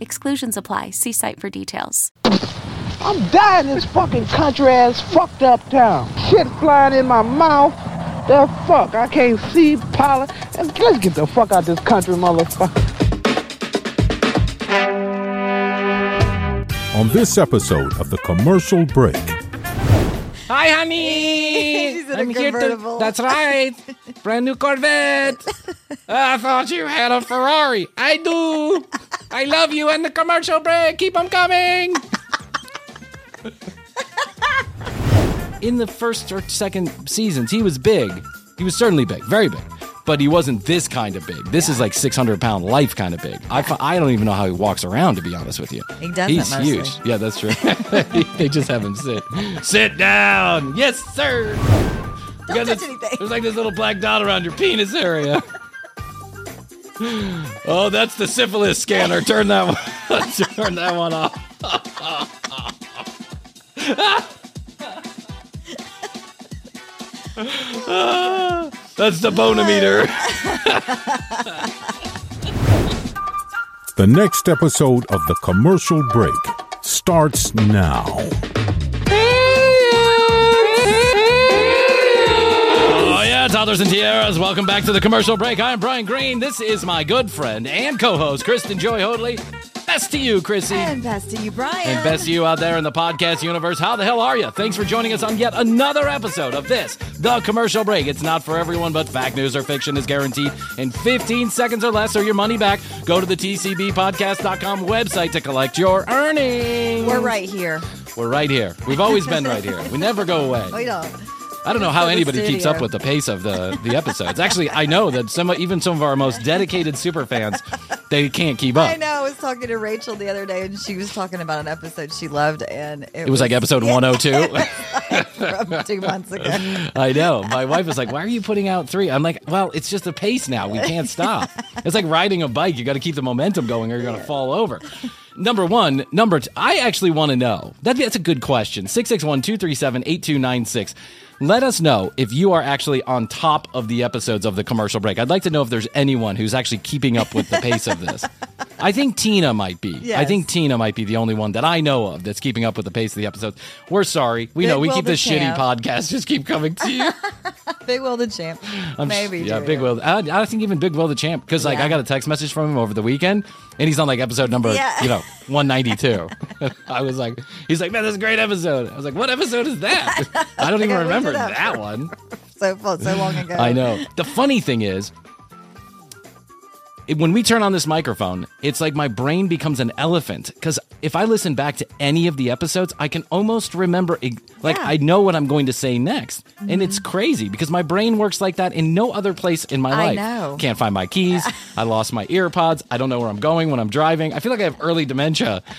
Exclusions apply. See site for details. I'm dying in this fucking country ass fucked up town. Shit flying in my mouth. The fuck, I can't see pollen. Let's get the fuck out this country, motherfucker. On this episode of The Commercial Break, Hi, honey. She's in a I'm here to. convertible. That's right. Brand new Corvette. I thought you had a Ferrari. I do. I love you and the commercial break. Keep them coming. In the first or second seasons, he was big. He was certainly big, very big. But he wasn't this kind of big. This is like 600 pound life kind of big. I, I don't even know how he walks around, to be honest with you. He doesn't He's mostly. huge. Yeah, that's true. they just have him sit. Sit down. Yes, sir. You got touch this- anything. There's like this little black dot around your penis area. oh, that's the syphilis scanner. Turn that one. turn that one off. that's the Bone-O-Meter. the next episode of The Commercial Break starts now. Toddlers and tiaras, welcome back to the commercial break. I'm Bryan Green. This is my good friend and co host, Kristen Joy Hoadley. Best to you, Krissy. And best to you, Bryan. And best to you out there in the podcast universe. How the hell are you? Thanks for joining us on yet another episode of this, The Commercial Break. It's not for everyone, but fact, news, or fiction is guaranteed in 15 seconds or less, or your money back. Go to the TCBpodcast.com website to collect your earnings. We're right here. We're right here. We've always been right here. We never go away. We don't. I don't know how the anybody keeps up with the pace of the, the episodes. Actually, I know that some even some of our most dedicated super fans, they can't keep up. I know. I was talking to Rachel the other day, and she was talking about an episode she loved, and it, It was like episode 102. from two months ago. I know. My wife was like, "Why are you putting out three? I'm like, "Well, it's just a pace now. We can't stop. It's like riding a bike. You got to keep the momentum going, or you're going to fall over." Number one, number two. I actually want to know. That, that's a good question. 661-237-8296. Let us know if you are actually on top of the episodes of the commercial break. I'd like to know if there's anyone who's actually keeping up with the pace of this. I think Tina might be. I think Tina might be the only one that I know of that's keeping up with the pace of the episodes. We're sorry. We know we keep the this shitty podcast just keep coming to you. Big Will the champ. I'm Maybe. yeah, Big Will. I, I don't think even Big Will the champ because like Yeah. I got a text message from him over the weekend, and he's on like episode number Yeah. you know 192. I was like, he's like, man, that's a great episode. I was like, what episode is that? I don't even remember that one. So so long ago. I know. The funny thing is. It- When we turn on this microphone, it's like my brain becomes an elephant. Because if I listen back to any of the episodes, I can almost remember, like, Yeah. Mm-hmm. I know what I'm going to say next. And it's crazy because my brain works like that in no other place in my I life. know. Can't find my keys. I lost my ear pods. I don't know where I'm going when I'm driving. I feel like I have early dementia.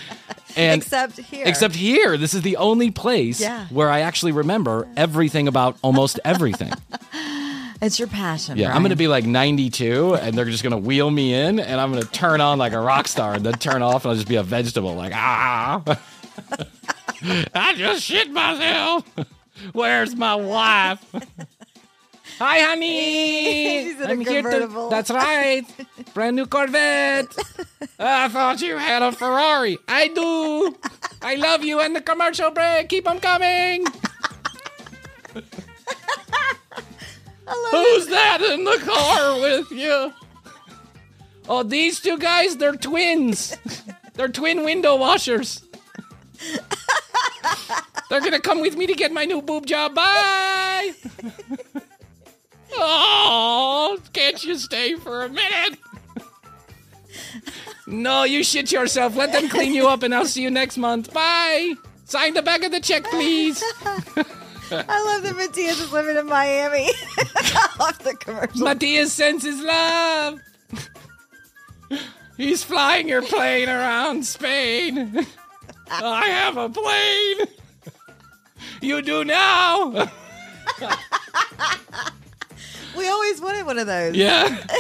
And Except here. Except here. This is the only place Yeah. where I actually remember everything about almost everything. It's your passion. Yeah, I'm going to be like 92 and they're just going to wheel me in and I'm going to turn on like a rock star and then turn off and I'll just be a vegetable like ah. I just shit myself. Where's my wife? Hi, honey. She's in a I'm here to. convertible. That's right. Brand new Corvette. I thought you had a Ferrari. I do. I love you and the commercial break. Keep them coming. Who's that in the car with you? Oh, these two guys, they're twins. They're twin window washers. They're gonna come with me to get my new boob job. Bye. oh, can't you stay for a minute? No, you shit yourself. Let them clean you up, and I'll see you next month. Bye. Sign the back of the check, please. I love that Matias is living in Miami. Off the commercial. Matias sends his love. He's flying your plane around Spain. I have a plane. You do now. we always wanted one of those. Yeah.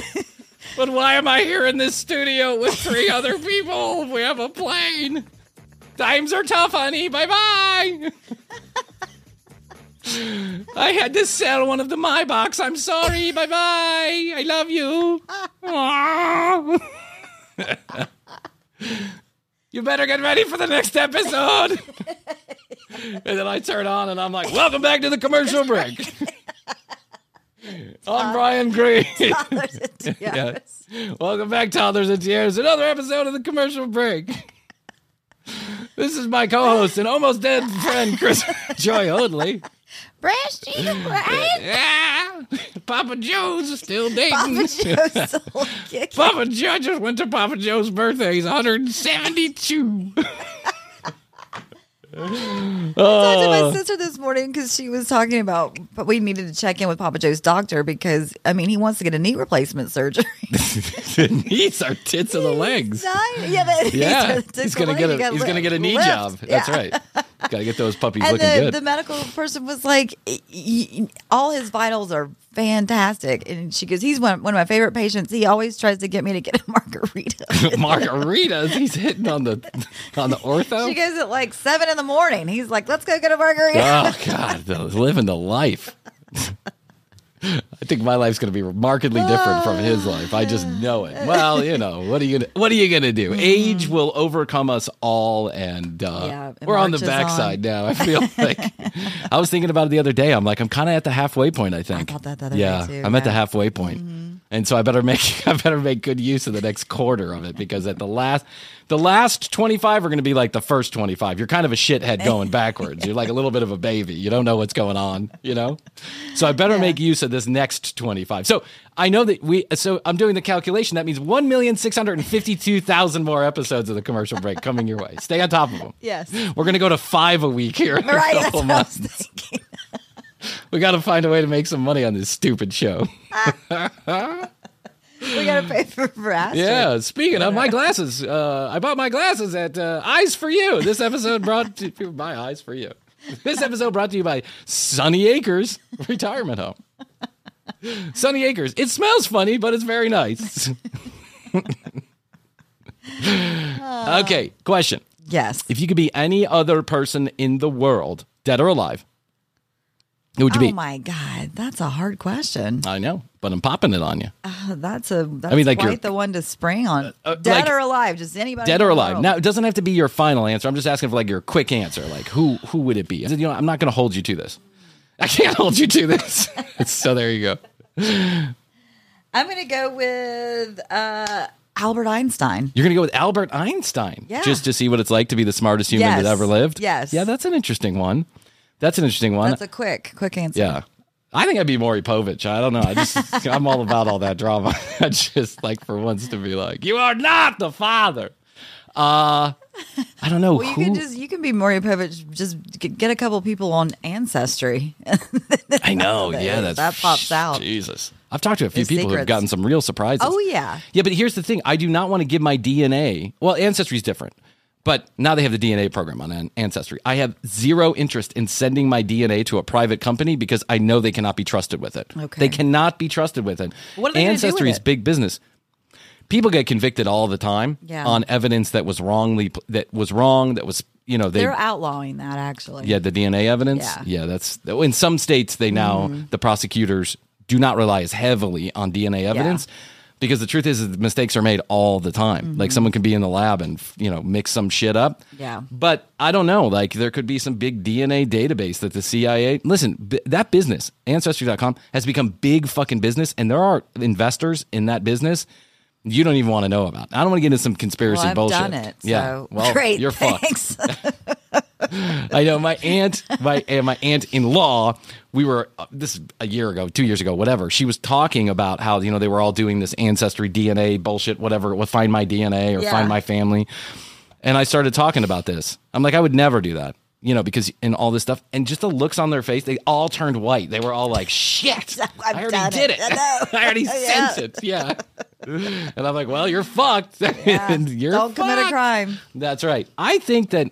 But why am I here in this studio with three other people? We have a plane. Times are tough, honey. Bye bye. I had to sell one of the My Box. I'm sorry. Bye bye. I love you. You better get ready for the next episode. and then I turn on and I'm like, welcome back to the commercial break. I'm Bryan Green. Yeah. Welcome back, toddlers and tears. Another episode of the commercial break. This is my co-host and almost dead friend, Chris Joy Hoadley. Breast right? Yeah, Papa Joe's still dating. Papa Joe's still kicking. Papa Joe just went to Papa Joe's birthday. He's 172. I talked to my uh. sister this morning because she was talking about, but we needed to check in with Papa Joe's doctor because I mean he wants to get a knee replacement surgery. the knees are tits of the legs. Nine? Yeah, Yeah, he's gonna get a he's gonna get a knee lift. job. That's Yeah. right. Got to get those puppies And looking the, good. the medical person was like, "Y- y- all his vitals are fantastic. And she goes, he's one, one of my favorite patients. He always tries to get me to get a margarita. Margaritas. He's hitting on the on the ortho. she goes at like seven in the morning. He's like, let's go get a margarita. Oh God, living the life. I think my life's going to be markedly different from his life. I just know it. Well, you know what are you gonna what are you going to do? Age will overcome us all, and uh, Mm-hmm. Yeah, we're on the backside on. now. I feel like I was thinking about it the other day. I'm like, I'm kind of at the halfway point. I think. thought that the other day, yeah, I'm at the halfway point. And so I better make I better make good use of the next quarter of it because at the last the last 25 are going to be like the first 25. You're kind of a shithead going backwards. You're like a little bit of a baby. You don't know what's going on, you know? So I better make use of this next 25. So I know that we so I'm doing the calculation that means 1,652,000 more episodes of the commercial break coming your way. Stay on top of them. Yes. We're going to go to 5 a week here in a Right, that's couple what I was months. We got to find a way to make some money on this stupid show. We got to pay for, Astrid. Yeah, speaking of my glasses, uh, I bought my glasses at uh, Eyes for You. This episode brought to you by Eyes for You. This episode brought to you by Sunny Acres Retirement Home. Sunny Acres. It smells funny, but it's very nice. okay, question. Yes. If you could be any other person in the world, dead or alive, who would you Oh be? my God, that's a hard question. I know, but I'm popping it on you. Uh, that's a that's mean, like, you're- quite the one to spring on. uh, Dead like- or alive, just anybody. Dead or alive? Now it doesn't have to be your final answer. I'm just asking for like your quick answer. Like who who would it be? You know, I'm not going to hold you to this. I can't hold you to this. so there you go. I'm going to go with uh, Albert Einstein. You're going to go with Albert Einstein, Yeah. just to see what it's like to be the smartest human Yes. that ever lived. Yes. yeah, that's an interesting one. That's an interesting one. That's a quick, quick answer. yeah. I think I'd be Maury Povich. I don't know. I just I'm all about all that drama. I just like for once to be like, you are not the father. Uh I don't know Well, you who can just you can be Maury Povich. Just get a couple people on Ancestry. I know. Yeah, That that's pops out. Jesus. I've talked to a few His people who have gotten some real surprises. oh yeah, Yeah, but here's the thing. I do not want to give my DNA. Well, Ancestry's different. But now they have the DNA program on Ancestry. I have zero interest in sending my DNA to a private company because I know they cannot be trusted with it. Okay. They cannot be trusted with it. What are they gonna do with Ancestry is big business. People get convicted all the time Yeah. on evidence that was wrongly that was wrong, that was you know they They're outlawing that actually. yeah the DNA evidence Yeah. yeah that's in some states they now Mm-hmm. the prosecutors do not rely as heavily on DNA evidence. Because the truth is, is mistakes are made all the time. Like someone can be in the lab and you know mix some shit up. Mm-hmm. Yeah. But I don't know. Like there could be some big DNA database that the CIA listen. B- that business, Ancestry.com, has become big fucking business, and there are investors in that business. You don't even want to know about. I don't want to get into some conspiracy Well, I've bullshit. done it. Yeah. So Well, great. you're fucked. I know my aunt, my my aunt in law. We were uh, this is a year ago, two years ago, whatever. She was talking about how you know they were all doing this ancestry DNA bullshit, whatever. What find my DNA or Yeah. find my family, and I started talking about this. I'm like, I would never do that, you know, because in all this stuff, and just the looks on their face, they all turned white. They were all like, "Shit, I've already did it. it. I know. I already Yeah. sent it. Yeah." And I'm like, "Well, you're fucked. and you're Don't commit a crime. That's right. I think that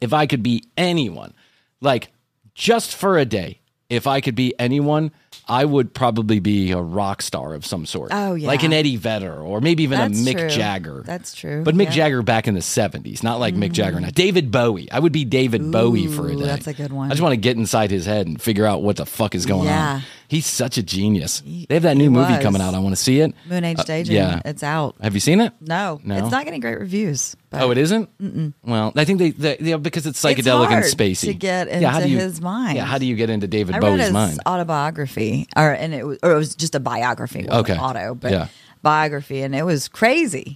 if I could be anyone, like just for a day, if I could be anyone, I would probably be a rock star of some sort. Oh, yeah. Like an Eddie Vedder or maybe even That's a Mick true. Jagger. That's true. But Mick Yeah. Jagger back in the 70s, not like Mick Jagger now. David Bowie. I would be David Bowie for a day. that's a good one. I just want to get inside his head and figure out what the fuck is going Yeah. on. He's such a genius. They have that new movie was. coming out. I want to see it. Moon Age Uh, yeah. It's out. Have you seen it? No, No? it's not getting great reviews. But Oh, it isn't. Mm-mm. Well, I think they, they, they because it's psychedelic hard and spacey to get how into do you- his mind. Yeah, how do you get into David I read Bowie's his mind? autobiography, or and it was, or it was just a biography. Okay. auto, but Yeah. biography, and it was crazy.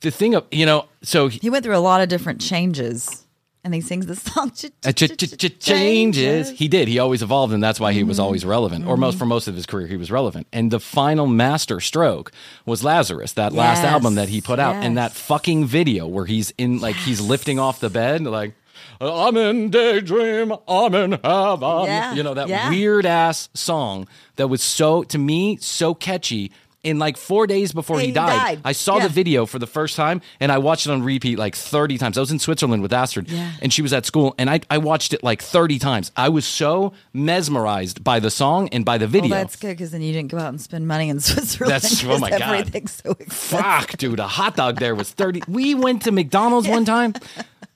The thing of you know, so He went through a lot of different changes, and he sings the song ch- ch- ch- ch- changes. He did. He always evolved, and that's why he Mm-hmm. was always relevant. Or most for most of his career, he was relevant. And the final master stroke was Lazarus, that last album that he put out, and that fucking video where he's in like he's lifting off the bed, like. I'm in daydream. I'm in heaven. Yeah, You know that yeah. weird ass song that was so to me so catchy. In like four days before he he died, died. I saw Yeah. the video for the first time and I watched it on repeat like 30 times. I was in Switzerland with Astrid Yeah. and she was at school and I, I watched it like 30 times. I was so mesmerized by the song and by the video. Well, that's good because then you didn't go out and spend money in Switzerland. That's- oh my God. everything's so expensive. Fuck, dude, a hot dog there was 30. We went to McDonald's one time.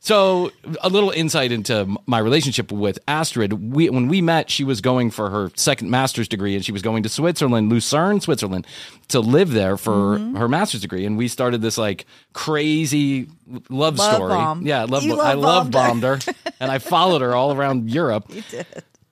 So, a little insight into my relationship with Astrid. We, when we met, she was going for her second master's degree and she was going to Switzerland, Lucerne, Switzerland, to live there for Mm-hmm. her master's degree. And we started this like crazy love, Love story. bomb. Yeah, love, You I love love bombed bombed her. and I followed her all around Europe. Did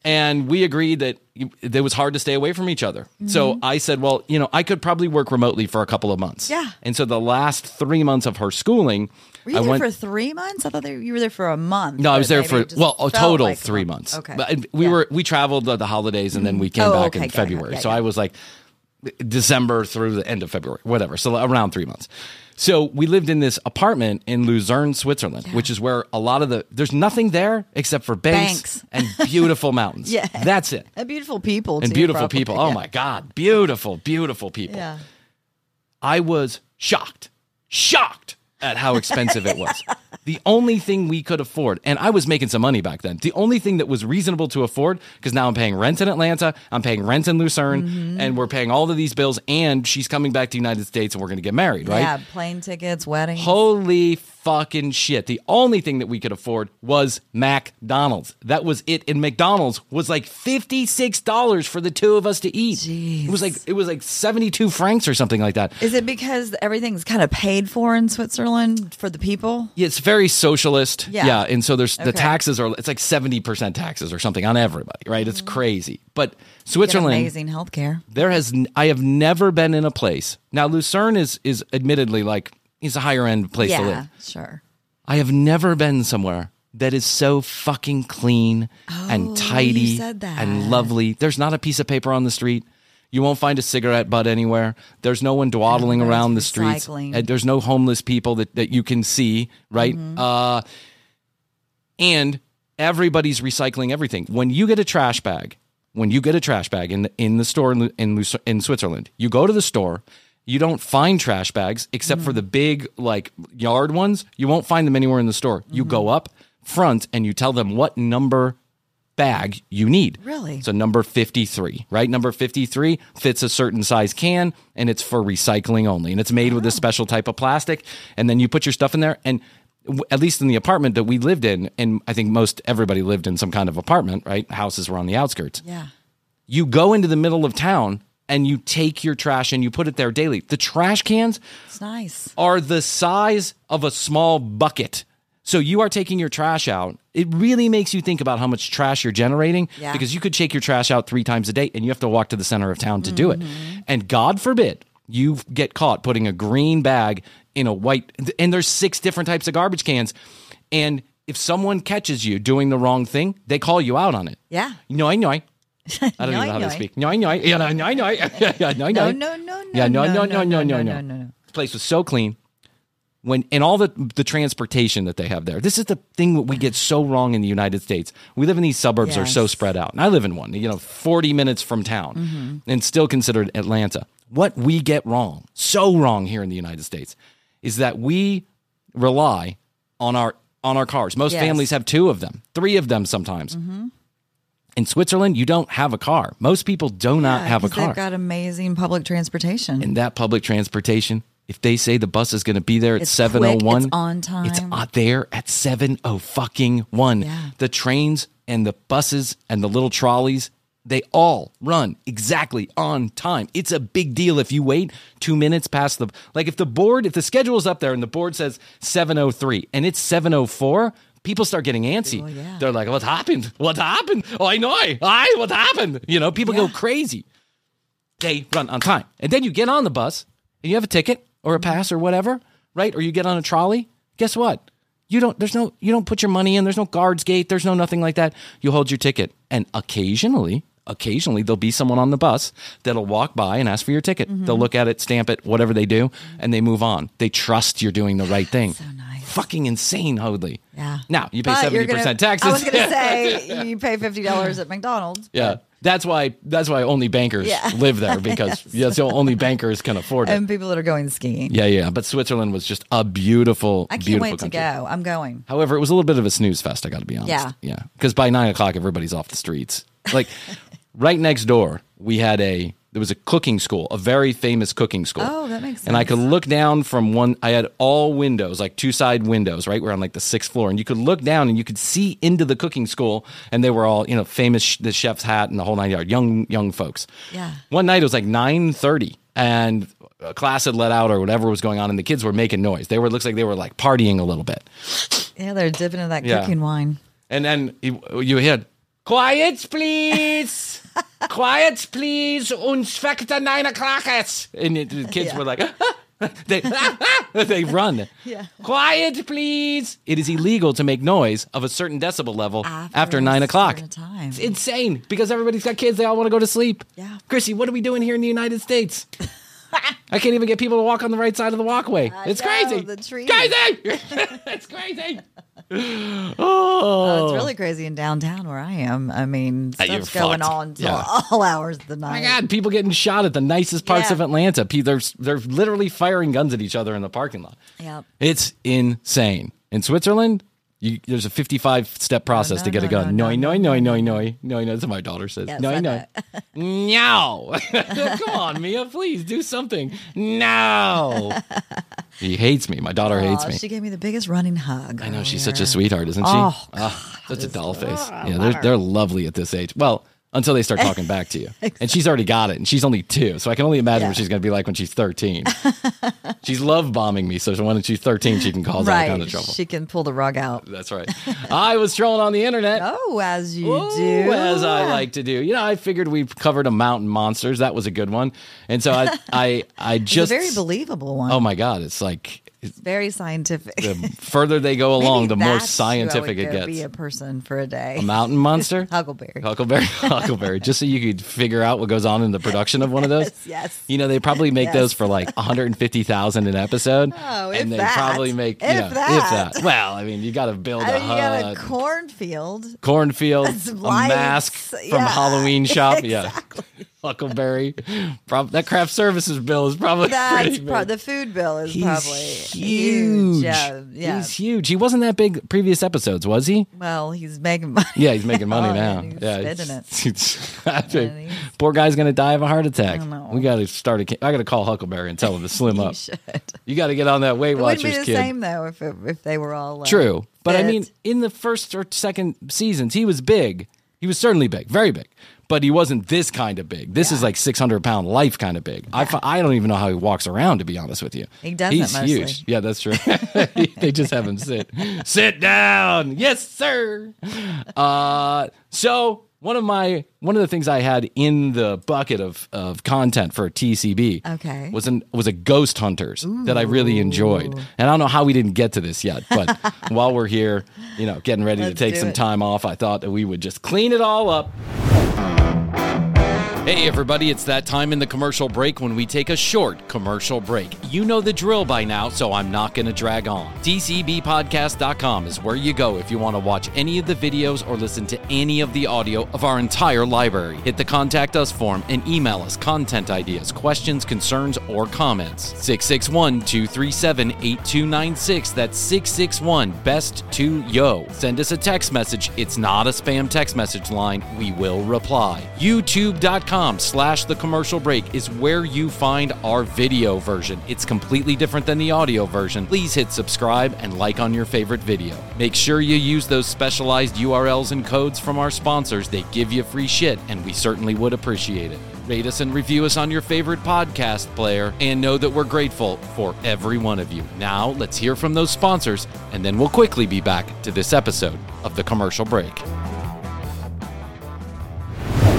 And we agreed that it was hard to stay away from each other. So I said, well, you know, I could probably work remotely for a couple of months. Yeah. And so the last three months of her schooling, Were you I there went. for three months? I thought they, you were there for a month. no, I was there for well, a total like three month. months. Okay, But we Yeah. were we traveled at the holidays and then we came Oh, back okay, in got it, got. February. Yeah, so yeah. I was like December through the end of February, whatever. So around three months. So we lived in this apartment in Lucerne, Switzerland, which is where a lot of the there's nothing there except for banks, Banks. and beautiful mountains. Yeah. that's it. And beautiful people. And too, beautiful probably. people. Oh my God, beautiful, beautiful people. Yeah. I was shocked, shocked at how expensive it was. The only thing we could afford, and I was making some money back then, the only thing that was reasonable to afford, because now I'm paying rent in Atlanta, I'm paying rent in Lucerne, Mm-hmm. and we're paying all of these bills, and she's coming back to the United States and we're going to get married, right? Yeah, plane tickets, weddings. Holy fucking shit. The only thing that we could afford was McDonald's. That was it. And McDonald's was like $56 for the two of us to eat. It was like it was like 72 francs or something like that. Is it because everything's kind of paid for in Switzerland for the people? Yeah, it's very socialist. Yeah. yeah. and so there's the taxes are it's like 70% taxes or something on everybody, right? It's mm. crazy. But Switzerland amazing healthcare. there has I have never been in a place. Now Lucerne is is admittedly like is a higher end place to live. Yeah, sure. I have never been somewhere that is so fucking clean and tidy Oh, said that. and lovely. There's not a piece of paper on the street. You won't find a cigarette butt anywhere. There's no one dawdling around the streets. And There's no homeless people that, that you can see, right? Mm-hmm. Uh, and everybody's recycling everything. When you get a trash bag, when you get a trash bag in the, in the store in in, in Switzerland, you go to the store. You don't find trash bags except Mm-hmm. for the big like yard ones. You won't find them anywhere in the store. You Mm-hmm. go up front and you tell them what number bag you need. Really? So number 53, right? Number 53 fits a certain size can and it's for recycling only. And it's made with Oh. this special type of plastic and then you put your stuff in there and at least in the apartment that we lived in, and I think most everybody lived in some kind of apartment, right? Houses were on the outskirts. Yeah. You go into the middle of town and you take your trash and you put it there daily. The trash cans It's nice. are the size of a small bucket. So you are taking your trash out. It really makes you think about how much trash you're generating Yeah. because you could take your trash out three times a day and you have to walk to the center of town to do it. Mm-hmm. And God forbid you get caught putting a green bag in a white, and there's six different types of garbage cans. And if someone catches you doing the wrong thing, they call you out on it. Yeah. No, I know. I don't even know how to speak. No, I know. Yeah, no, no, no, yeah, no, No, no, no, Yeah, no, no, no, no, no, no, no. no, no. This place was so clean. When and all the the transportation that they have there. This is the thing that we get so wrong in the United States. We live in these suburbs are so spread out. And I live in one, you know, 40 minutes from town Mm-hmm. and still considered Atlanta. What we get wrong, so wrong here in the United States, is that we rely on our on our cars. Most Yes. Families have two of them, three of them sometimes. In Switzerland, you don't have a car. Most people do not Yeah, have a car. They've got amazing public transportation. and that public transportation, if they say the bus is going to be there at seven oh one, it's on time. It's there at seven oh fucking one. Yeah. The trains and the buses and the little trolleys, they all run exactly on time. It's a big deal if you wait two minutes past the like if the board if the schedule is up there and the board says seven oh three and it's seven oh four. People start getting antsy. yeah. They're like, "What happened? What happened? Oh, I know. I what happened?" You know, people go crazy they run on time. And then you get on the bus and you have a ticket or a pass or whatever, right? Or you get on a trolley. Guess what? You don't there's no you don't put your money in, there's no guards gate, there's no nothing like that. You hold your ticket. And occasionally, occasionally there'll be someone on the bus that'll walk by and ask for your ticket. Mm-hmm. They'll look at it, stamp it, whatever they do, and they move on. They trust you're doing the right thing. So nice. Fucking insane, Hoadley. Yeah. Now you pay seventy percent taxes. I was going to say you pay fifty dollars at McDonald's. Yeah. That's why that's why only bankers Yeah. live there because yeah, so only bankers can afford it. And people that are going skiing. Yeah, yeah. But Switzerland was just a beautiful, I can't beautiful wait country. to go. I'm going. However, it was a little bit of a snooze fest. I got to be honest. Yeah. yeah. Because by nine o'clock, everybody's off the streets. Like right next door, we had a there was a cooking school, a very famous cooking school. Oh, that makes sense. And I could look down from one. I had all windows, like two side windows, right? We're on like the sixth floor, and you could look down and you could see into the cooking school, and they were all you know famous. sh- The chef's hat and the whole nine yard. Young young folks. Yeah. One night it was like nine thirty, and a class had let out or whatever was going on, and the kids were making noise. They were it looks like they were like partying a little bit. Yeah, they're dipping in that Yeah. cooking wine. And then you, you heard, quiet, please. quiet, please. Uns factor nine o'clock. And the- kids were like, they, they run. Yeah. Quiet, please. It is illegal to make noise of a certain decibel level after, a nine o'clock. time. It's insane because everybody's got kids. They all want to go to sleep. Yeah. Krissy, what are we doing here in the United States? I can't even get people to walk on the right side of the walkway. it's know, crazy. Crazy. it's crazy. Oh, Oh, it's really crazy in downtown where I am. I mean, Uh, stuff's going fucked. on till Yeah. all hours of the Oh night. my God, people getting shot at the nicest parts Yeah. of Atlanta. They're, they're literally firing guns at each other in the parking lot. Yep. It's insane. In Switzerland, you, there's a 55 step process no, no, to get a gun. No, no, no, no, no, no, no. That's what my daughter says. Yeah, no, no, no. Come on, Mia, please do something. No. He hates me. My daughter oh, hates me. She gave me the biggest running hug. I know she's such a sweetheart, isn't she? Oh, ah, God, oh such a doll face. Oh, yeah, they're they're lovely at this age. Well, until they start talking back to you, and she's already got it, and she's only two, so I can only imagine Yeah. what she's going to be like when she's thirteen. she's love bombing me, so when she's thirteen, she can cause all Right. kind of trouble. She can pull the rug out. That's right. I was trolling on the internet. Oh, as you Ooh, do. as I like to do. You know, I figured we've covered a mountain monsters. That was a good one, and so I, I, I It's just a very believable one. Oh my god, it's like It's very scientific. the further they go along, the more that's who I would scientific it gets. Be a person for a day. A mountain monster? Huckleberry. Huckleberry, Huckleberry, just so you could figure out what goes on in the production of one of those. Yes, yes. You know, they probably make Yes. those for like 150,000 an episode. Oh, and they that. probably make If you know, that. if that. Well, I mean, you got to build I a mean, you got a cornfield. cornfield, a mask from Yeah. Halloween shop. Yeah. Huckleberry. Prob- that craft services bill is probably That's pro- the food bill is He's probably huge. Yeah, yeah. He's huge. He wasn't that big previous episodes, was he? well, he's making money. Yeah, he's making money Oh, now. he's yeah, spending it. it's- it's- he's- Poor guy's gonna die of a heart attack. We got to start a. I got to call Huckleberry and tell him to slim up. should. You got to get on that Weight It wouldn't be the kid. same though if it, if they were all uh, True, but I mean, in the first or second seasons, he was big. He was certainly big, very big. But he wasn't this kind of big. This is like six hundred pound life kind of big. I I don't even know how he walks around. To be honest with you, He doesn't He's mostly. huge. Yeah, that's true. they just have him sit. Sit down. Yes, sir. Uh, so one of my one of the things I had in the bucket of of content for TCB Okay. was an was a Ghost Hunters that I really enjoyed. And I don't know how we didn't get to this yet, but while we're here, you know, getting ready to Let's take some it. time off, I thought that we would just clean it all up. Hey, everybody, it's that time in the commercial break when we take a short commercial break. You know the drill by now, so I'm not going to drag on. TCBpodcast.com is where you go if you want to watch any of the videos or listen to any of the audio of our entire library. Hit the contact us form and email us content ideas, questions, concerns, or comments. 661 237 8296. That's 661 Best 2 Yo. Send us a text message. It's not a spam text message line. We will reply. YouTube.com slash the commercial break is where you find our video version. It's completely different than the audio version. Please hit subscribe and like on your favorite video. Make sure you use those specialized URLs and codes from our sponsors. They give you free shit, and we certainly would appreciate it. Rate us and review us on your favorite podcast player, and know that we're grateful for every one of you. Now, let's hear from those sponsors, and then we'll quickly be back to this episode of The Commercial Break.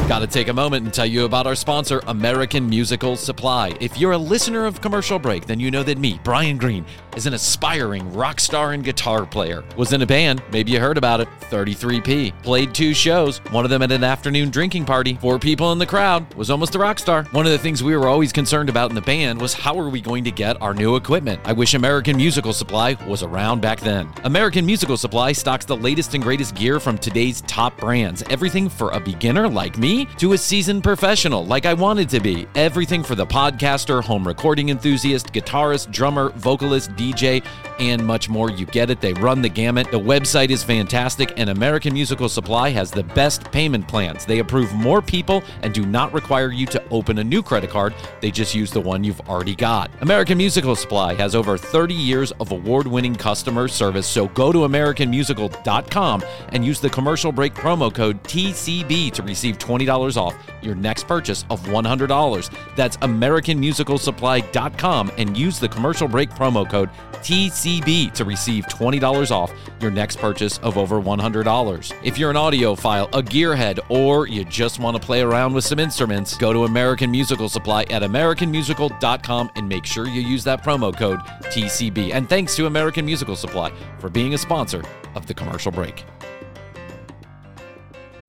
Got to take a moment and tell you about our sponsor, American Musical Supply. If you're a listener of Commercial Break, then you know that me, Bryan Green, is an aspiring rock star and guitar player. Was in a band, maybe you heard about it, 33P. Played two shows, one of them at an afternoon drinking party. Four people in the crowd, was almost a rock star. One of the things we were always concerned about in the band was how are we going to get our new equipment? I wish American Musical Supply was around back then. American Musical Supply stocks the latest and greatest gear from today's top brands. Everything for a beginner like me to a seasoned professional like I wanted to be. Everything for the podcaster, home recording enthusiast, guitarist, drummer, vocalist, DJ, and much more. You get it. They run the gamut. The website is fantastic, and American Musical Supply has the best payment plans. They approve more people and do not require you to open a new credit card. They just use the one you've already got. American Musical Supply has over 30 years of award winning customer service, so go to AmericanMusical.com and use the commercial break promo code TCB to receive $20 off your next purchase of $100. That's AmericanMusicalSupply.com and use the commercial break promo code TCB to receive $20 off your next purchase of over $100. If you're an audiophile, a gearhead, or you just want to play around with some instruments, go to American Musical Supply at AmericanMusical.com and make sure you use that promo code TCB. And thanks to American Musical Supply for being a sponsor of the commercial break.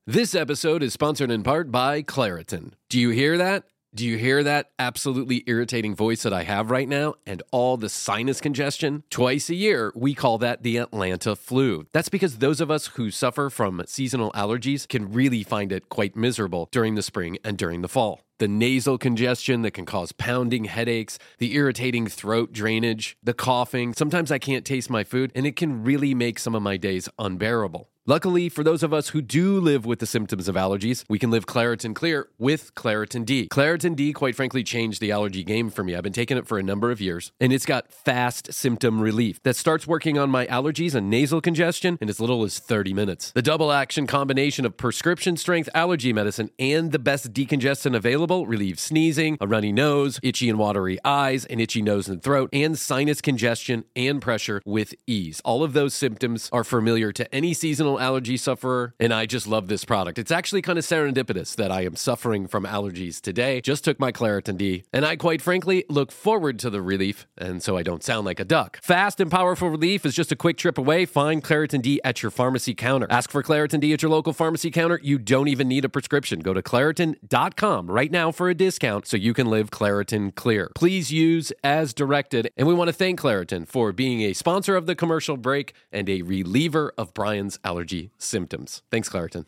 This episode is sponsored in part by Claritin. Do you hear that? Do you hear that absolutely irritating voice that I have right now and all the sinus congestion? Twice a year, we call that the Atlanta flu. That's because those of us who suffer from seasonal allergies can really find it quite miserable during the spring and during the fall. The nasal congestion that can cause pounding headaches, the irritating throat drainage, the coughing. Sometimes I can't taste my food, and it can really make some of my days unbearable. Luckily, for those of us who do live with the symptoms of allergies, we can live Claritin Clear with Claritin D. Claritin D, quite frankly, changed the allergy game for me. I've been taking it for a number of years, and it's got fast symptom relief that starts working on my allergies and nasal congestion in as little as 30 minutes. The double action combination of prescription strength allergy medicine and the best decongestant available relieves sneezing, a runny nose, itchy and watery eyes, an itchy nose and throat, and sinus congestion and pressure with ease. All of those symptoms are familiar to any seasonal allergy sufferer, and I just love this product. It's actually kind of serendipitous that I am suffering from allergies today. Just took my Claritin D, and I quite frankly look forward to the relief, and so I don't sound like a duck. Fast and powerful relief is just a quick trip away. Find Claritin D at your pharmacy counter. Ask for Claritin D at your local pharmacy counter. You don't even need a prescription. Go to Claritin.com right now for a discount so you can live Claritin clear. Please use as directed, and we want to thank Claritin for being a sponsor of the commercial break and a reliever of Bryan's allergy symptoms. Thanks, Claritin.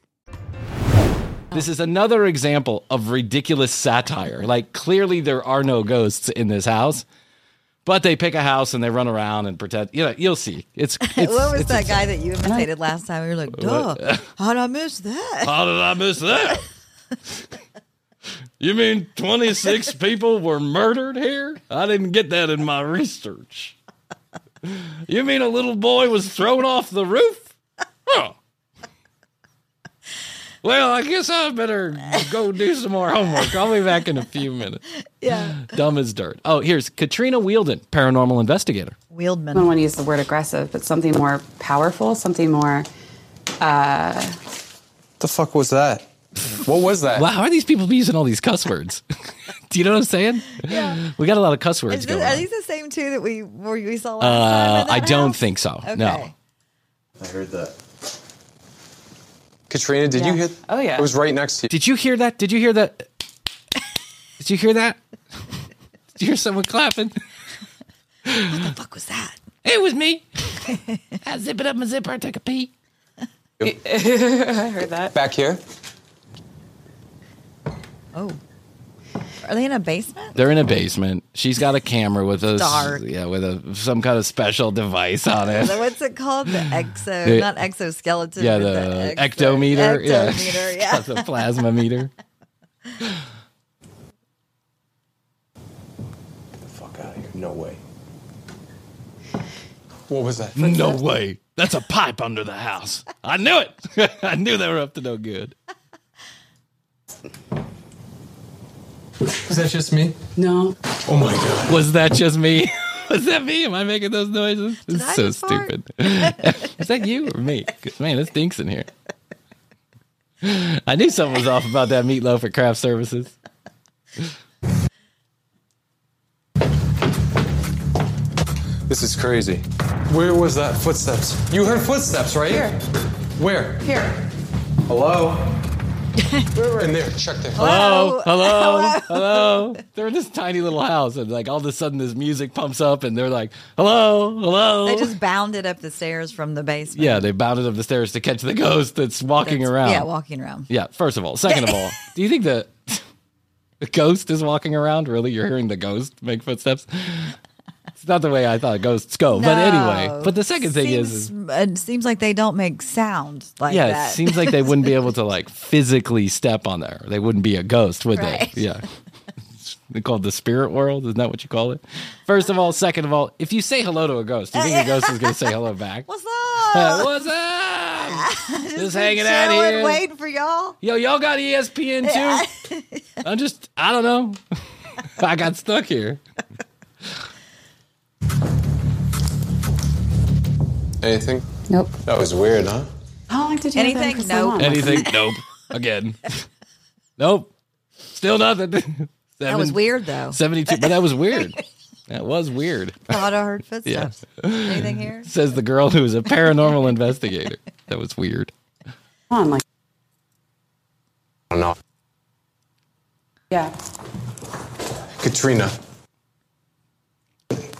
This is another example of ridiculous satire. Like, clearly, there are no ghosts in this house, but they pick a house and they run around and pretend. You know, you'll see. It's, it's what was it's that insane. guy that you imitated last time? You were like, duh. how did I miss that? How did I miss that? you mean 26 people were murdered here? I didn't get that in my research. You mean a little boy was thrown off the roof? Huh. Well, I guess I better go do some more homework. I'll be back in a few minutes. Yeah. Dumb as dirt. Oh, here's Katrina Weidman, paranormal investigator. Weidman. I don't want to use the word aggressive, but something more powerful, something more. What the fuck was that? What was that? Wow, how are these people using all these cuss words? do you know what I'm saying? Yeah. We got a lot of cuss words Is going are on. these the same two that we we saw last Uh, time? I that don't house? think so. Okay. No. I heard that. Katrina, did you Yeah. hear? Oh, yeah. It was right next to you. Did you hear that? Did you hear that? Did you hear that? Did you hear someone clapping? What the fuck was that? It was me. I zip it up my zipper. I took a pee. I heard that. Back here? Oh. Are they in a basement? They're in a basement. She's got a camera with a Dark. yeah with a some kind of special device on it. What's it called? The exo, The- not exoskeleton. Yeah, but the exo- ectometer. Yeah, Ectometer, yeah. the plasma meter. Get the fuck out of here. No way. What was that? No way. That's a pipe under the house. I knew it. I knew they were up to no good. Was that just me? No. Oh my god. Was that just me? Was that me? Am I making those noises? It's I so stupid. Is that you or me? 'Cause, Man, it stinks in here. I knew something was off about that meatloaf at craft services. This is crazy. Where was that footsteps? You heard footsteps, right? Here. Where? Here. Hello? Where were in there? Check there. Hello, hello, hello. They're in this tiny little house, and like all of a sudden, this music pumps up, and they're like, "Hello, hello." They just bounded up the stairs from the basement. yeah, they bounded up the stairs to catch the ghost that's walking That's- around. Yeah, walking around. Yeah, first of all. Second of all, do you think the the ghost is walking around? Really? You're hearing the ghost make footsteps? It's not the way I thought ghosts go. But anyway, but the second thing is, is it seems like they don't make sound like yeah, that. it seems like they wouldn't be able to like physically step on there. They wouldn't be a ghost, would Right. they? Yeah. They call it the spirit world. Isn't that what you call it? First of all, second of all, if you say hello to a ghost, do you think the ghost is going to say hello back? What's Uh, up? what's up? Just Just hanging out here. waiting for y'all. Yo, y'all got ESPN too? I'm just, I don't know. I got stuck here. Anything? Nope. That was weird, huh? How long did you have them Anything? for Nope. long? Anything? nope. Again. nope. Still nothing. That was weird though. 72. But that was weird. That was weird. Thought I heard footsteps. Anything here? Says the girl who's a paranormal investigator. That was weird. Come on, like. I don't know. Yeah. Katrina.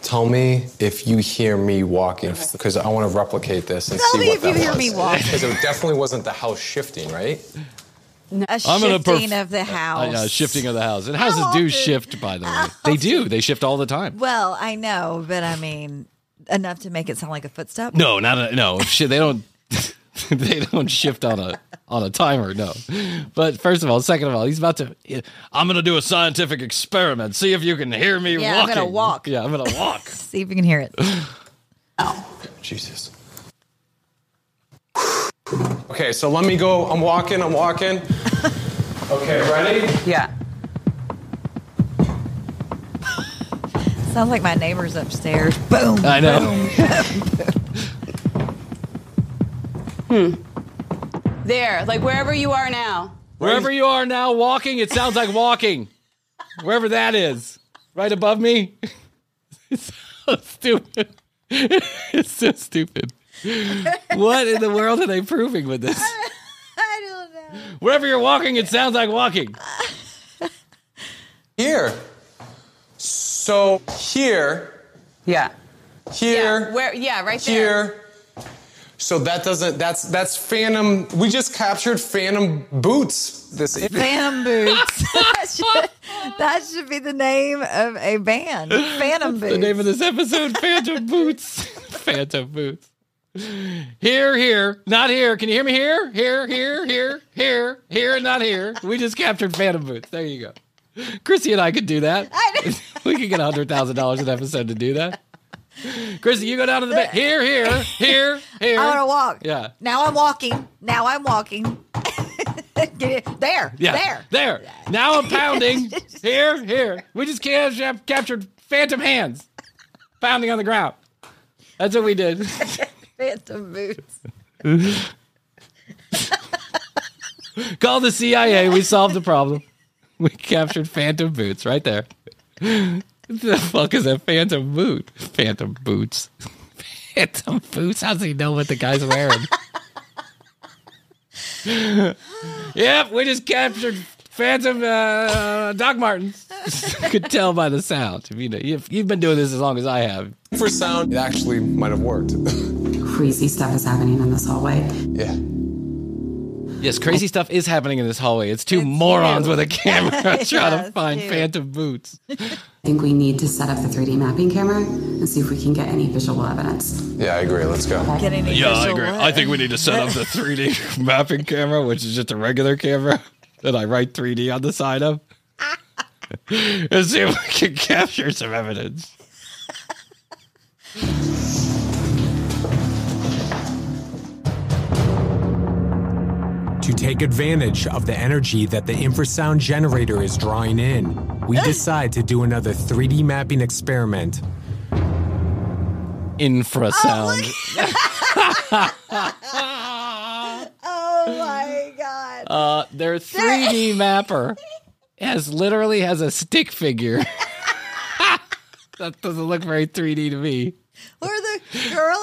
Tell me if you hear me walking, because I want to replicate this and Tell see me what if that you hear was. me walking. Because it definitely wasn't the house shifting, right? A I'm gonna shifting perf- of the house. yeah, shifting of the house. And houses do often- shift, by the way. They do. They shift all the time. Well, I know, but I mean, enough to make it sound like a footstep. No, not a, no. Shit, they don't. they don't shift on a on a timer. No. But first of all, second of all, he's about to. I'm going to do a scientific experiment. See if you can hear me Yeah, I'm gonna walk. Yeah, I'm going to walk. See if you can hear it. Oh, Jesus. Okay, so let me go. I'm walking, I'm walking. Okay, ready? Yeah. Sounds like my neighbors upstairs. Boom. I know. Hmm. There, like wherever you are now. Wherever you are now, walking. It sounds like walking. Wherever that is, right above me. It's so stupid. It's so stupid. What in the world are they proving with this? I don't know. Wherever you're walking, it sounds like walking. Here. So here, Yeah. here, Yeah. Where? Yeah, right there. here. So that doesn't. That's that's Phantom. We just captured Phantom Boots. This Phantom Boots. that, should, that should be the name of a band. Phantom Boots. The name of this episode, Phantom Boots. Phantom Boots. Here, here, not here. Can you hear me here? Here, here, here, here, here, and not here. We just captured Phantom Boots. There you go. Krissy and I could do that. we could get $100,000 an episode to do that. Krissy, you go down to the back. Here, here, here, here. I want to walk. Yeah. Now I'm walking. Now I'm walking. There. Yeah. There. There. Now I'm pounding. here, here. We just ca- captured phantom hands pounding on the ground. That's what we did. Phantom Boots. Call the CIA. We solved the problem. We captured phantom boots right there. What the fuck is a phantom boot? Phantom boots. Phantom boots? How does he know what the guy's wearing? yep, we just captured phantom uh, Doc Martens. Could tell by the sound. You know, you've, you've been doing this as long as I have. for sound, it actually might have worked. Crazy stuff is happening in this hallway. yeah. Yes, crazy stuff is happening in this hallway. It's two morons with a camera trying to find two. phantom boots. I think we need to set up the 3D mapping camera and see if we can get any visual evidence. Yeah, I agree. Let's go. Getting a Yeah, I agree. what? I think we need to set up the 3D mapping camera, which is just a regular camera that I write 3D on the side of. and see if we can capture some evidence. To take advantage of the energy that the infrasound generator is drawing in, we decide to do another 3D mapping experiment. Infrasound. Oh my god. uh, their 3D mapper has literally has a stick figure. that doesn't look very 3D to me. Where the girl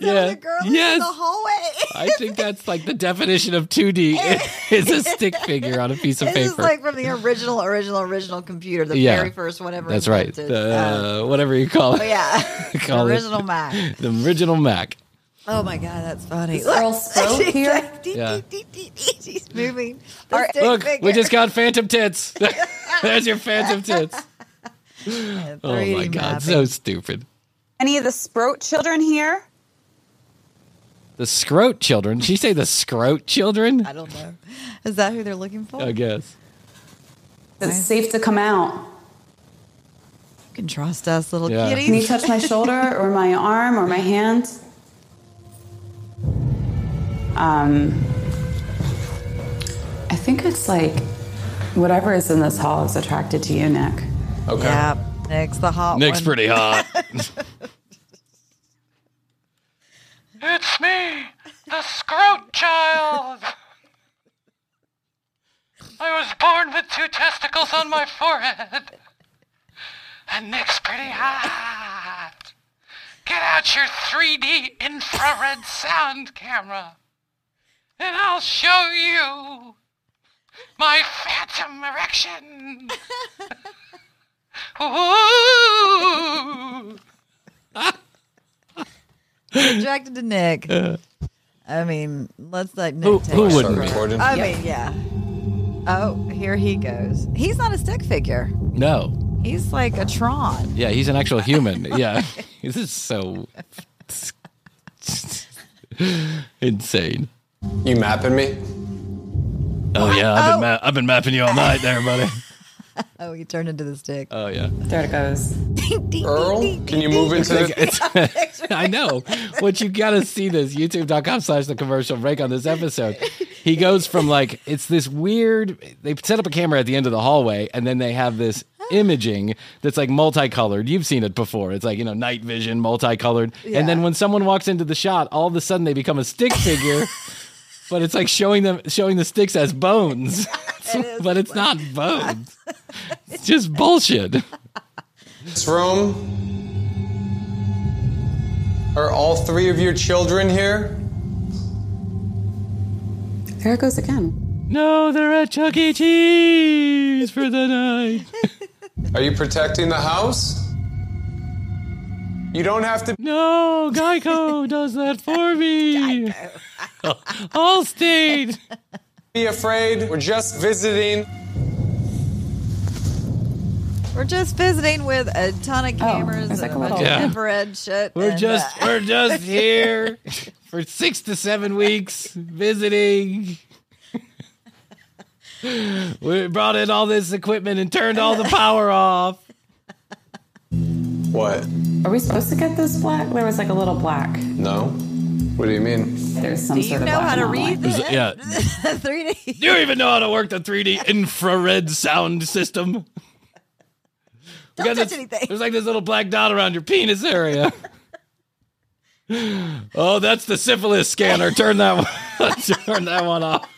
is? Is that Yeah. the girl Yes. in the hallway? I think that's like the definition of 2D is a stick figure on a piece of This paper. is like from the original, original, original computer, the Yeah. very first whatever. That's right. The, uh, whatever you call it. Oh yeah, the Call it- original Mac. The original Mac. Oh my god, that's funny. Is Earl Spoke She's here? like, dee, Yeah. dee, dee. She's moving. The stick Look, figure. we just got phantom tits. There's your phantom tits. Yeah, Oh my 3D god, mapping. so stupid. Any of the Sprout children here? The scrote children. Did she say the scrote children? I don't know. Is that who they're looking for? I guess. It's safe to come out. You can trust us, little Yeah. kitties. Can you touch my shoulder or my arm or my hand? Um, I think it's like whatever is in this hall is attracted to you, Nick. Okay. Yeah, Nick's the hot Nick's one. pretty hot. It's me, the Scroat Child. I was born with two testicles on my forehead. And Nick's pretty hot. Get out your 3D infrared sound camera. And I'll show you my phantom erection. Ooh. Attracted to Nick. I mean, let's let Nick Who- take who it. wouldn't be? Recording. I mean, yeah. Oh, here he goes. He's not a stick figure. No. He's like a Tron. Yeah, he's an actual human. Yeah. this is so insane. You mapping me? Oh yeah, I've been oh. ma- I've been mapping you all night there, buddy. Oh, he turned into the stick. Oh yeah. There it goes. Earl, can you move into the? It's, I know. What you gotta see this youtube.com slash the commercial break on this episode. He goes from like it's this weird they set up a camera at the end of the hallway and then they have this imaging that's like multicolored. You've seen it before. It's like, you know, night vision, multicolored. And then when someone walks into the shot, all of a sudden they become a stick figure. but it's like showing them showing the sticks as bones. but it's not bones. It's just bullshit. This room. Are all three of your children here? There it goes again. No, they're at Chuck E. Cheese for the night. Are you protecting the house? You don't have to No, Geico does that for me. Allstate. be afraid. We're just visiting. We're just visiting with a ton of cameras there's and like a a bunch little- of infrared shit. We're and, just uh, we're just here for six to seven weeks visiting. We brought in all this equipment and turned all the power off. What? Are we supposed to get this black? There was like a little black. No. What do you mean? There's some Do you sort of know black how to on read it. this? Yeah. 3D. Do you even know how to work the 3D infrared sound system? We Don't got touch this- anything. There's like this little black dot around your penis area. oh, that's the syphilis scanner. Turn that one, turn that one off.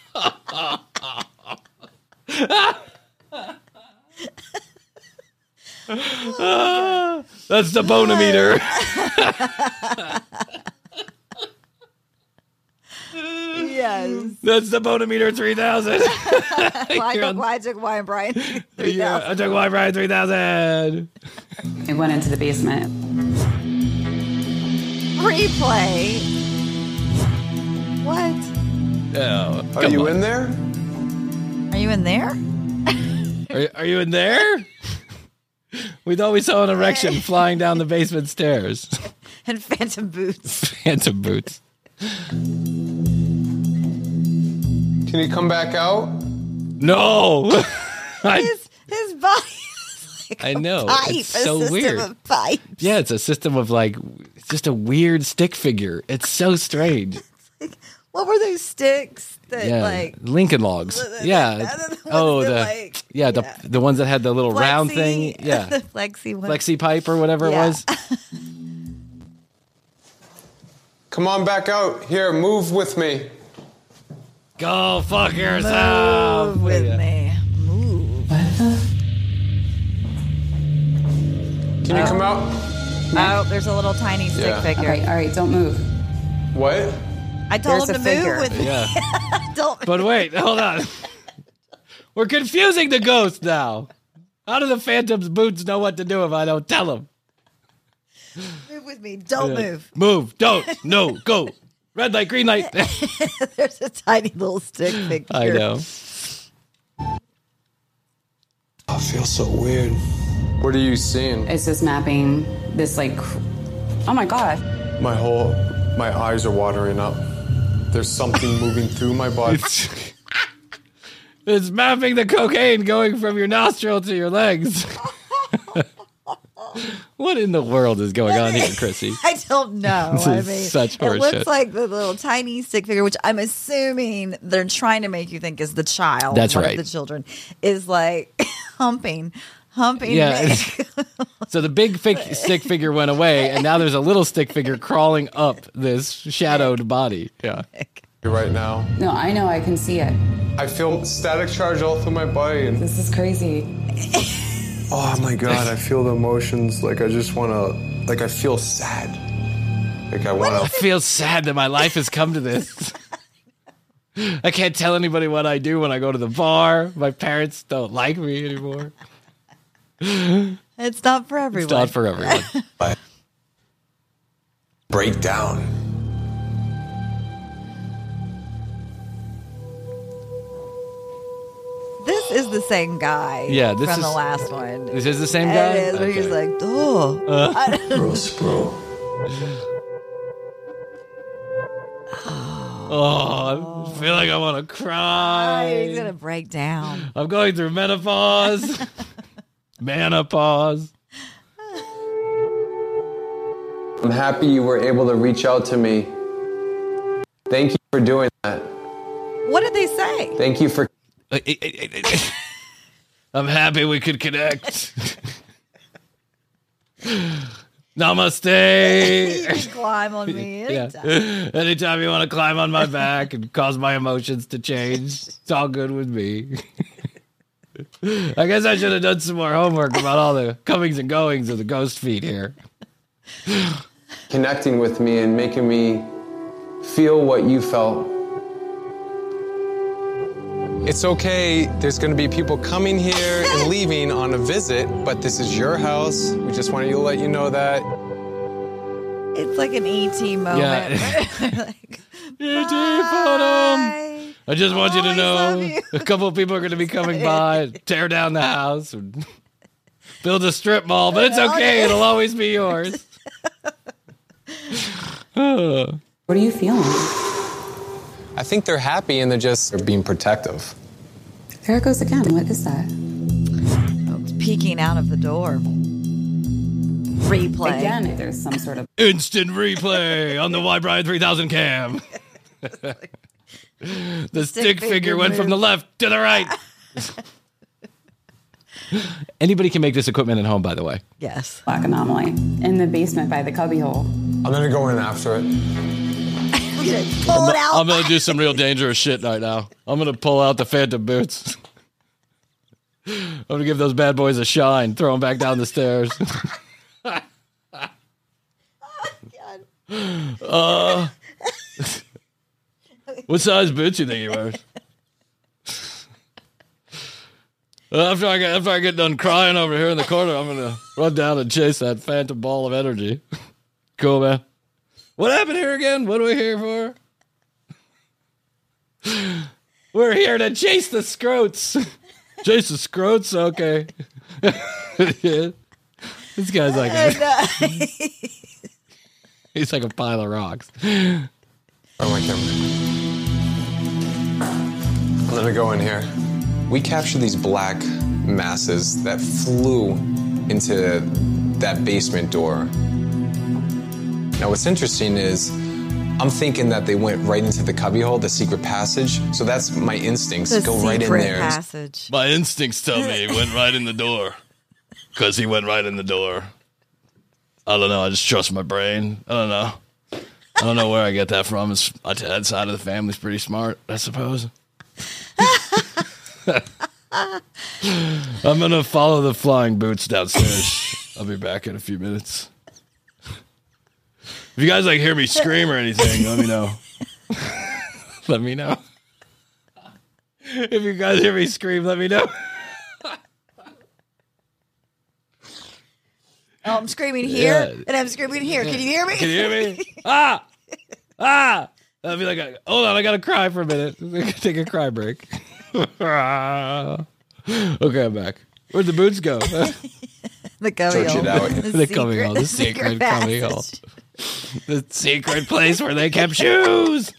Oh, That's the Bone-O-Meter. yes. That's the Bone-O-Meter 3000. Why You're took, on- why took Why and Brian? yeah, I took my Brian 3000. We went into the basement. Replay. What? Oh, Are come you on. in there? Are you in there? Are, are you in there? We thought we saw an erection flying down the basement stairs. And phantom boots. Phantom boots. Can he come back out? No. I, His his body is like I know. pipe, It's a so system weird. of pipes. yeah, it's a system of like, it's just a weird stick figure. It's so strange. What were those sticks that Yeah, like Lincoln Logs. the- the- Yeah. Oh, the ones Oh, that, the like- yeah, the the ones that had the little round thing. Yeah, the flexi one. flexi pipe or whatever Yeah. it was. Come on back out. Here, move with me. Go fuck yourself. Move ah. with Yeah. me. Move. Can you come oh. out? Oh, there's a little tiny stick Yeah. figure. All right, all right, don't move. What? I told There's him to figure. move with me. Yeah. Don't But wait, hold on. We're confusing the ghost now. How do the phantom's boots know what to do if I don't tell them? move with me. Don't move. Move, don't, no, go. Red light, green light. There's a tiny little stick figure. I know. I feel so weird. What are you seeing? It's just mapping this like. Oh my god. My whole, my eyes are watering up. There's something moving through my body. It's, it's mapping the cocaine going from your nostril to your legs. what in the world is going on here, Krissy? I don't know. I mean, such it looks horseshit. like the little tiny stick figure, which I'm assuming they're trying to make you think is the child. That's right. the children is like humping, humping. Yeah. So the big fig- stick figure went away, and now there's a little stick figure crawling up this shadowed body. Yeah. Right now. No, I know. I can see it. I feel static charge all through my body, and This is crazy. oh my god, I feel the emotions. Like I just want to, like I feel sad. Like I want to. I to. feel sad that my life has come to this. I can't tell anybody what I do when I go to the bar. My parents don't like me anymore. it's not for everyone. It's not for everyone. break is the same guy. Yeah, this from is- the last one. This is the same guy? It is, where he's like, oh. Uh. Gross, bro. Oh, I feel like I want to cry. he's gonna break down. I'm going through menopause. Menopause. I'm happy you were able to reach out to me. Thank you for doing that. What did they say? Thank you for. I'm happy we could connect. Namaste. you can climb on me Yeah. anytime. Anytime you want to climb on my back and cause my emotions to change, it's all good with me. I guess I should have done some more homework about all the comings and goings of the ghost feet here. connecting with me and making me feel what you felt. It's okay. There's going to be people coming here and leaving on a visit, but this is your house. We just wanted to let you know that. It's like an ET moment. Yeah. E.T. photo. I just want you to know you. a couple of people are going to be coming by, tear down the house, and build a strip mall, but it's okay. It'll always be yours. What are you feeling? I think they're happy and they're just they're being protective. There it goes again. What is that? It's peeking out of the door. Replay. Again, there's some sort of Instant replay on the Y Brian 3000 cam. the stick, figure, figure went from the left to the right. Anybody can make this equipment at home, by the way. Yes. black anomaly in the basement by the cubbyhole. I'm gonna go in after it. Pull it out. I'm gonna do some real dangerous shit right now. I'm gonna pull out the Phantom boots. I'm gonna give those bad boys a shine. Throw them back down the stairs. uh, what size boots you think he wears? Uh, After I get after I get done crying over here in the corner, I'm gonna run down and chase that phantom ball of energy. cool, man. What happened here again? What are we here for? We're here to chase the scroats. chase the scroats? Okay. Yeah. This guy's like a, he's like a pile of rocks. Oh my camera. I'm gonna go in here. We captured these black masses that flew into that basement door. Now, what's interesting is I'm thinking that they went right into the cubbyhole, the secret passage. So that's my instincts. The go right in there. passage. My instincts tell me he went right in the door. Because he went right in the door. I don't know. I just trust my brain. I don't know. I don't know where I get that from. It's my dad's side of the family's pretty smart, I suppose. I'm gonna follow the flying boots downstairs. I'll be back in a few minutes. If you guys like hear me scream or anything, let me know. let me know. If you guys hear me scream, let me know. Oh, I'm screaming here Yeah. and I'm screaming here. Can you hear me? Can you hear me? ah! Ah! I'll be like, hold on, I gotta cry for a minute. Take a cry break. okay, I'm back. Where'd the boots go? the cubby Search hole. it out. the cubby hole. The secret cubby hole. The secret place where they kept shoes.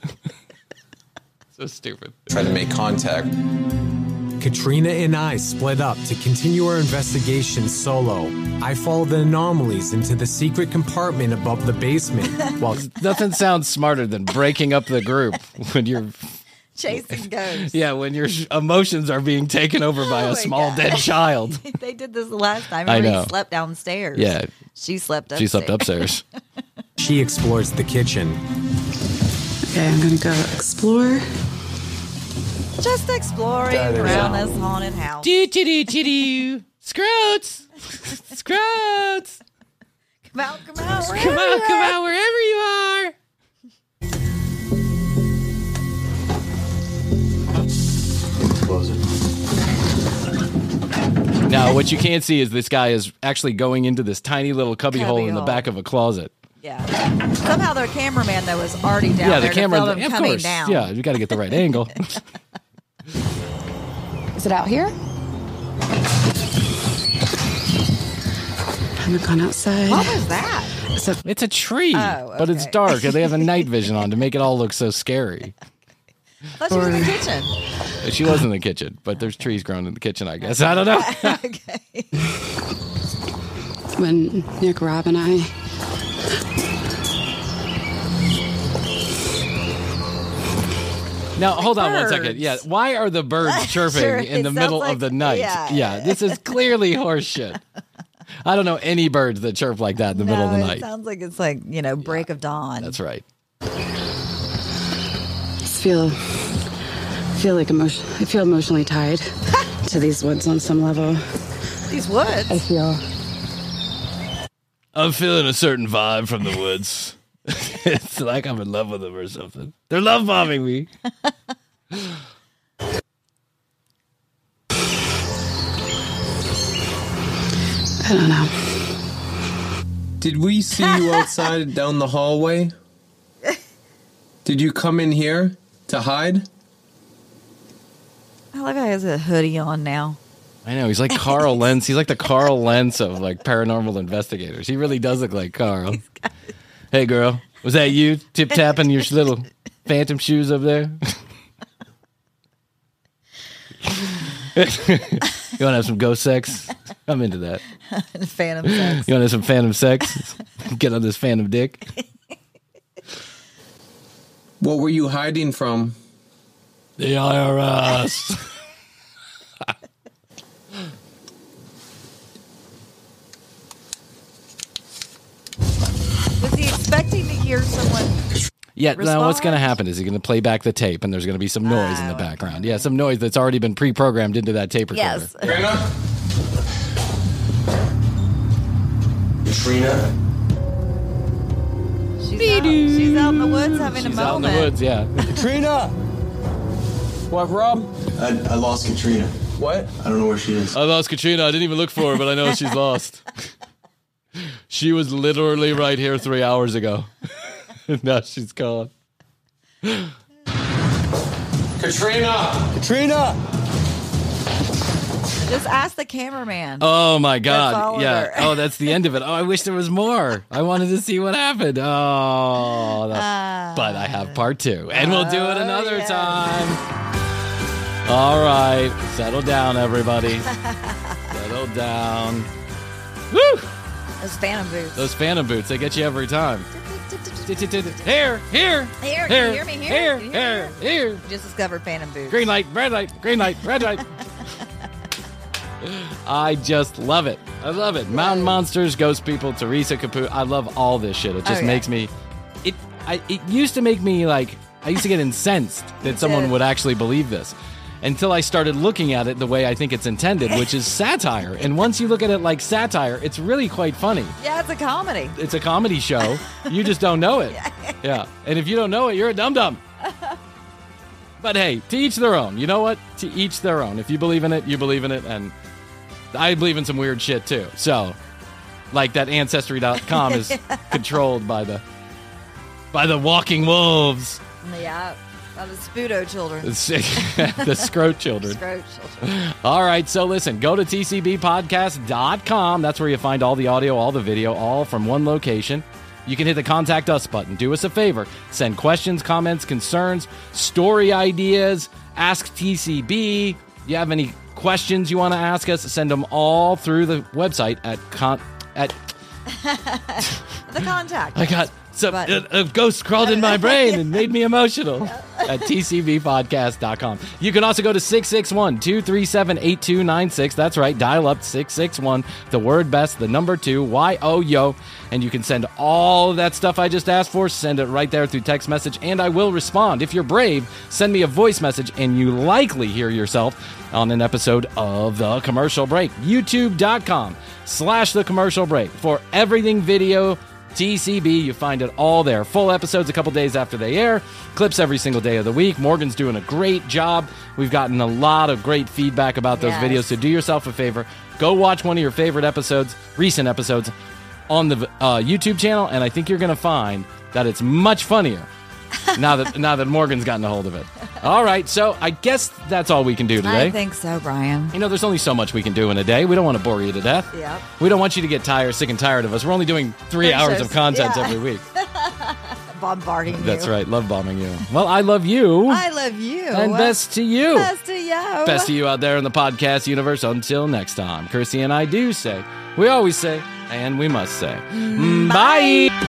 so stupid. Try to make contact. Katrina and I split up to continue our investigation solo. I follow the anomalies into the secret compartment above the basement while Nothing sounds smarter than breaking up the group when you're Chasing ghosts. yeah when your emotions are being taken over by Oh a small God. dead child. they did this the last time. I Everybody know. slept downstairs. Yeah. She slept upstairs. She slept upstairs. She explores the kitchen. Okay, I'm gonna go explore. Just exploring around this haunted house. do do do do do. Scroats, scroats. Come out, come out. Come out, come out wherever you are. Close it. Now, what you can't see is this guy is actually going into this tiny little cubby, hole in the hole. back of a closet. Yeah. Somehow their cameraman though was already down yeah, there the camera. to film him of coming course. down. Yeah, you got to get the right angle. Is it out here? I haven't gone outside. What was that? Is it It's a tree, Oh, but it's okay. dark, and they have a night vision on to make it all look so scary. I thought she was in the kitchen. She was in the kitchen, but there's trees growing in the kitchen. I guess I don't know. okay. when Nick, Rob, and I Now hold on one birds. second. Yeah, why are the birds chirping Sure, in the middle like- of the night? yeah. this is clearly horseshit. I don't know any birds that chirp like that in the middle of the No, night. Sounds like it's like, you know, break of dawn. That's right. just feel feel like emotion. I feel emotionally tied to these woods on some level. These woods. I feel I'm feeling a certain vibe from the woods. it's like I'm in love with them or something. They're love bombing me. I don't know. Did we see you outside down the hallway? Did you come in here to hide? I like how he has a hoodie on now. I know he's like Carl Lentz. He's like the Carl Lentz of like paranormal investigators. He really does look like Carl. Hey, girl, was that you tip tapping your little phantom shoes over there? you want to have some ghost sex? I'm into that. Phantom sex. You want to have some phantom sex? Get on this phantom dick. What were you hiding from? The IRS. Was he expecting to hear someone? Yeah, now what's going to happen is he's going to play back the tape, and there's going to be some noise in the oh. background. Yeah, some noise that's already been pre-programmed into that tape recorder. Yes. Katrina? She's out, she's out in the woods having a She's out in moment. the woods, yeah. Katrina! What, Rob? I, I lost Katrina. What? I don't know where she is. I lost Katrina. I didn't even look for her, but I know she's lost. she was literally right here three hours ago. now she's gone. Katrina! Katrina! Just ask the cameraman. Oh my god! Yeah. Oh, that's the end of it. Oh, I wish there was more. I wanted to see what happened. Oh, that- ah. but I have part two, and we'll do it Oh, another time. All right, settle down, everybody. settle down. Woo! Those phantom boots. Those phantom boots, they get you every time. Here, here, Here, here, hear me? Here, here, here, here. Just discovered phantom boots. Green light, red light, green light, red light. I just love it. I love it. Mountain monsters, ghost people, Theresa Caputo. I love all this shit. It just Oh, makes me. It. I. It used to make me like. I used to get incensed that someone would actually believe this. Until I started looking at it the way I think it's intended, which is satire. And once you look at it like satire, it's really quite funny. Yeah, it's a comedy. It's a comedy show. You just don't know it. Yeah. And if you don't know it, you're a dum dum. But hey, to each their own. You know what? To each their own. If you believe in it, you believe in it. And I believe in some weird shit too. So, like that ancestry.com is controlled by the by the walking wolves, Yeah. The Spudo children. the scrote children. Scroat children. All right, so listen, go to tcbpodcast.com. That's where you find all the audio, all the video, all from one location. You can hit the contact us button. Do us a favor. Send questions, comments, concerns, story ideas, ask TCB. You have any questions you want to ask us, send them all through the website at con at The contact. I got some a, a ghost crawled in my brain and made me emotional at tcbpodcast.com. You can also go to 661-237-8296. That's right, dial up 661 the word best, the number 2 Y O yo and you can send all that stuff I just asked for, send it right there through text message and I will respond. If you're brave, send me a voice message and you likely hear yourself on an episode of The Commercial Break. YouTube.com slash The Commercial Break for everything video TCB. You find it all there. Full episodes a couple days after they air, clips every single day of the week. Morgan's doing a great job. We've gotten a lot of great feedback about those Yes. videos. So do yourself a favor. Go watch one of your favorite episodes, recent episodes, on the uh, YouTube channel, and I think you're going to find that it's much funnier now that now that Morgan's gotten a hold of it. All right, so I guess that's all we can do today. I think so, Bryan. You know, there's only so much we can do in a day. We don't want to bore you to death. Yep. We don't want you to get tired, sick, and tired of us. We're only doing three hours shows. of content Yeah. every week. Bombarding you. That's right. Love bombing you. Well, I love you. I love you. and best to you. Best to you. Best to you out there in the podcast universe. Until next time, Krissy and I do say, we always say, and we must say, bye.